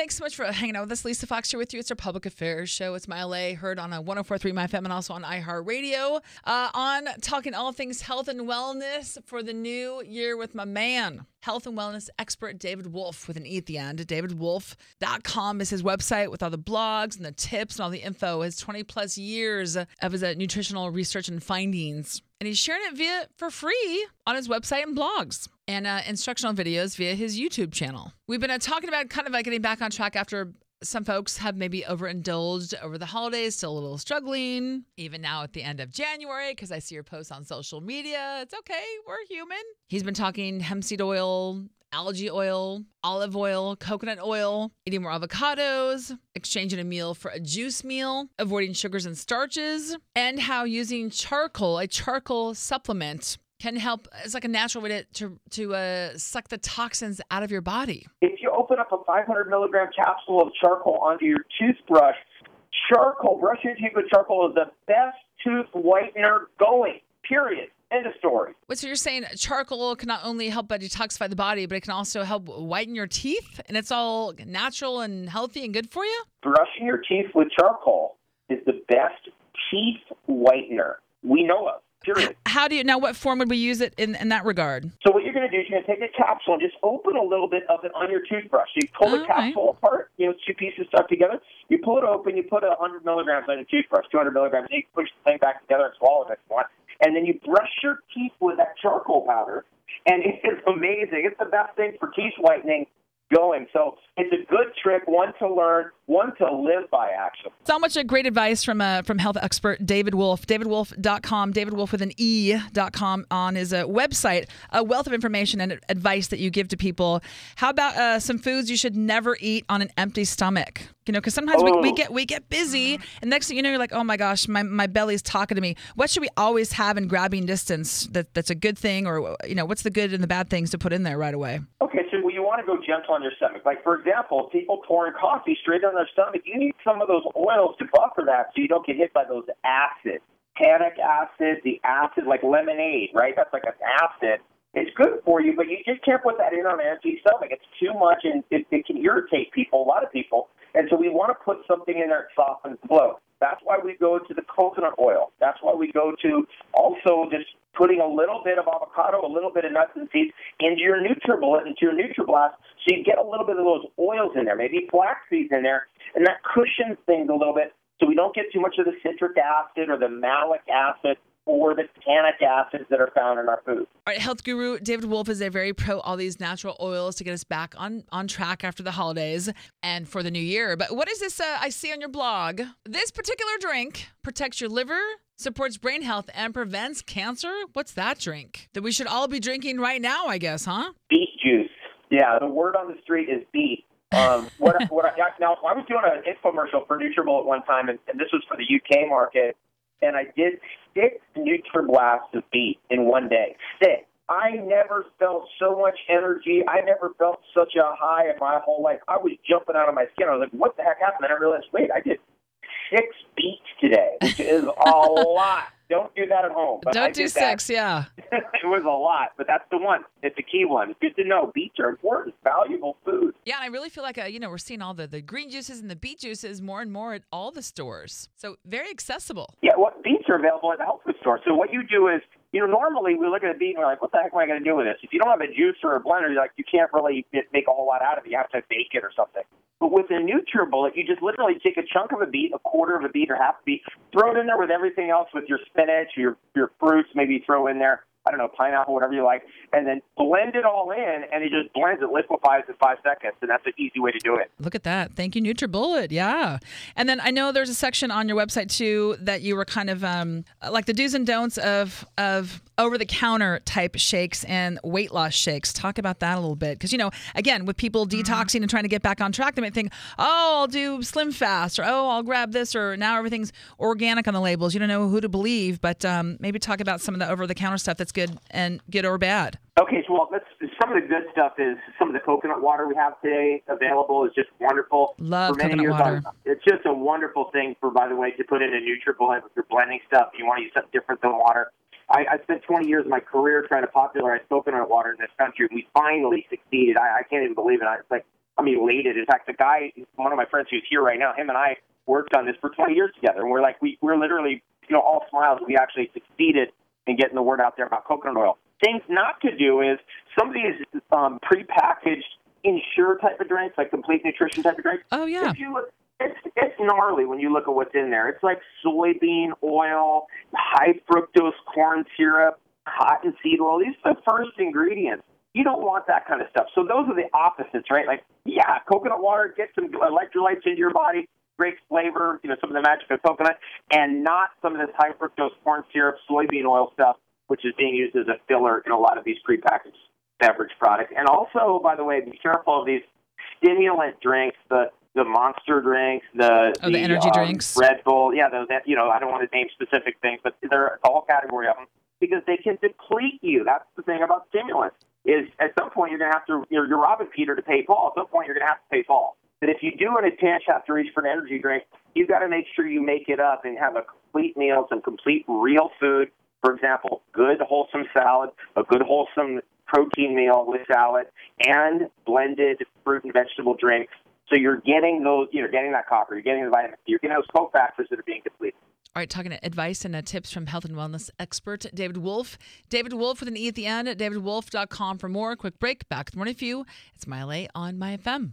Thanks so much for hanging out with us. Lisa Fox here with you. It's our public affairs show. It's My LA, heard on a 104.3 My FM and also on iHeartRadio. Uh, on talking all things health and wellness for the new year with my man, health and wellness expert David Wolfe with an E at the end. DavidWolfe.com is his website with all the blogs and the tips and all the info. His 20 plus years of his uh, nutritional research and findings. And he's sharing it via for free on his website and blogs and uh, instructional videos via his YouTube channel. We've been uh, talking about kind of like getting back on track after some folks have maybe overindulged over the holidays, still a little struggling, even now at the end of January, because I see your posts on social media. It's okay, we're human. He's been talking hemp seed oil, algae oil, olive oil, coconut oil, eating more avocados, exchanging a meal for a juice meal, avoiding sugars and starches, and how using charcoal, a charcoal supplement, can help. It's like a natural way to to, to uh, suck the toxins out of your body. If you open up a 500 milligram capsule of charcoal onto your toothbrush, charcoal, brushing your teeth with charcoal is the best tooth whitener going. Period. End of story. What so you're saying charcoal can not only help but detoxify the body, but it can also help whiten your teeth, and it's all natural and healthy and good for you. Brushing your teeth with charcoal is the best teeth whitener we know of. Period. How do you now? What form would we use it in, in that regard? So what you're going to do is you're going to take a capsule and just open a little bit of it on your toothbrush. So you pull the capsule apart, you know, two pieces stuck together. You pull it open, you put a 100 milligrams on your toothbrush, 200 milligrams. You push the thing back together and swallow it if you want. And then you brush your teeth with that charcoal powder, and it's amazing. It's the best thing for teeth whitening going. So it's a good trick, one to learn, one to live by, actually. So much a great advice from uh, from health expert David Wolfe, davidwolfe.com, David Wolfe with an E.com on his uh, website. A wealth of information and advice that you give to people. How about uh, some foods you should never eat on an empty stomach? You know, because sometimes we, we Oh. get we get busy, and next thing you know, you're like, oh my gosh, my, my belly's talking to me. What should we always have in grabbing distance that, that's a good thing, or you know, what's the good and the bad things to put in there right away? Okay, so want to go gentle on your stomach. Like, for example, people pouring coffee straight on their stomach, you need some of those oils to buffer that so you don't get hit by those acids. Tannic acid, the acid, like lemonade, right? That's like an acid. It's good for you, but you just can't put that in on an empty stomach. It's too much, and it, it can irritate people, a lot of people. And so we want to put something in there that softens the blow. That's why we go to the coconut oil. That's why we go to also just putting a little bit of avocado, a little bit of nuts and seeds into your NutriBullet, into your NutriBlast, so you get a little bit of those oils in there, maybe flax seeds in there, and that cushions things a little bit so we don't get too much of the citric acid or the malic acid or the tannic acids that are found in our food. All right, health guru David Wolfe is a very pro all these natural oils to get us back on on track after the holidays and for the new year. But what is this uh, I see on your blog? This particular drink protects your liver, supports brain health, and prevents cancer. What's that drink that we should all be drinking right now? I guess, huh? Beet juice. Yeah, the word on the street is beet. Um, what, what I, now, I was doing an infomercial for NutriBullet one time, and, and this was for the UK market, and I did six NutriBlasts of beet in one day. Six. I never felt so much energy. I never felt such a high in my whole life. I was jumping out of my skin. I was like, what the heck happened? And I realized, wait, I did six beets today, which is a lot. Don't do that at home. Don't do did that. six, yeah. it was a lot, but that's the one. It's a key one. It's Good to know. Beets are important, valuable food. Yeah, and I really feel like uh, you know we're seeing all the the green juices and the beet juices more and more at all the stores. So very accessible. Yeah, what beets are available at the health food store. So what you do is, you know, normally we look at a beet and we're like, what the heck am I going to do with this? If you don't have a juicer or a blender, you're like, you can't really make a whole lot out of it. You have to bake it or something. But with the NutriBullet, you just literally take a chunk of a beet, a quarter of a beet or half a beet, throw it in there with everything else, with your spinach, your your fruits, maybe throw in there, I don't know, pineapple, whatever you like, and then blend it all in, and it just blends, it liquefies in five seconds, and that's an easy way to do it. Look at that. Thank you, NutriBullet. Yeah. And then I know there's a section on your website too that you were kind of um, like the do's and don'ts of of over the counter type shakes and weight loss shakes. Talk about that a little bit. Because, you know, again, with people detoxing and trying to get back on track, they might think, oh, I'll do Slim Fast or oh, I'll grab this or now everything's organic on the labels. You don't know who to believe, but um, maybe talk about some of the over the counter stuff that's good and good or bad. Okay, so well, let's, some of the good stuff is some of the coconut water we have today available is just wonderful. Love coconut water. It's just a wonderful thing for, by the way, to put in a NutriBullet if you're blending stuff. You want to use something different than water. I, I spent 20 years of my career trying to popularize coconut water in this country, and we finally succeeded. I, I can't even believe it. I, it's like I'm elated. In fact, the guy, one of my friends who's here right now, him and I worked on this for 20 years together, and we're like, we, we're literally, you know, all smiles. We actually succeeded in getting the word out there about coconut oil. Things not to do is some of these um, prepackaged Ensure type of drinks, like complete nutrition type of drinks. Oh yeah. If you look, it's it's gnarly when you look at what's in there. It's like soybean oil, high fructose corn syrup, cottonseed oil. These are the first ingredients. You don't want that kind of stuff. So those are the opposites, right? Like, yeah, coconut water gets some electrolytes into your body, great flavor, you know, some of the magic of coconut, and not some of this high fructose corn syrup, soybean oil stuff, which is being used as a filler in a lot of these prepackaged beverage products. And also, by the way, be careful of these stimulant drinks, the the monster drinks, the oh, the, the energy um, drinks, Red Bull. Yeah, those. You know, I don't want to name specific things, but they're a whole category of them because they can deplete you. That's the thing about stimulants. Is at some point you're going to have to you're, you're robbing Peter to pay Paul. At some point you're going to have to pay Paul. That if you do in a pinch have to reach for an energy drink, you've got to make sure you make it up and have a complete meal, some complete real food. For example, good wholesome salad, a good wholesome protein meal with salad, and blended fruit and vegetable drinks. So you're getting those, you're getting that copper, you're getting the vitamins, you're getting those cofactors that are being depleted. All right, talking to advice and uh, tips from health and wellness expert David Wolfe. David Wolfe with an E at the end davidwolfe.com for more. Quick break. Back with morning view. It's My LA on My FM.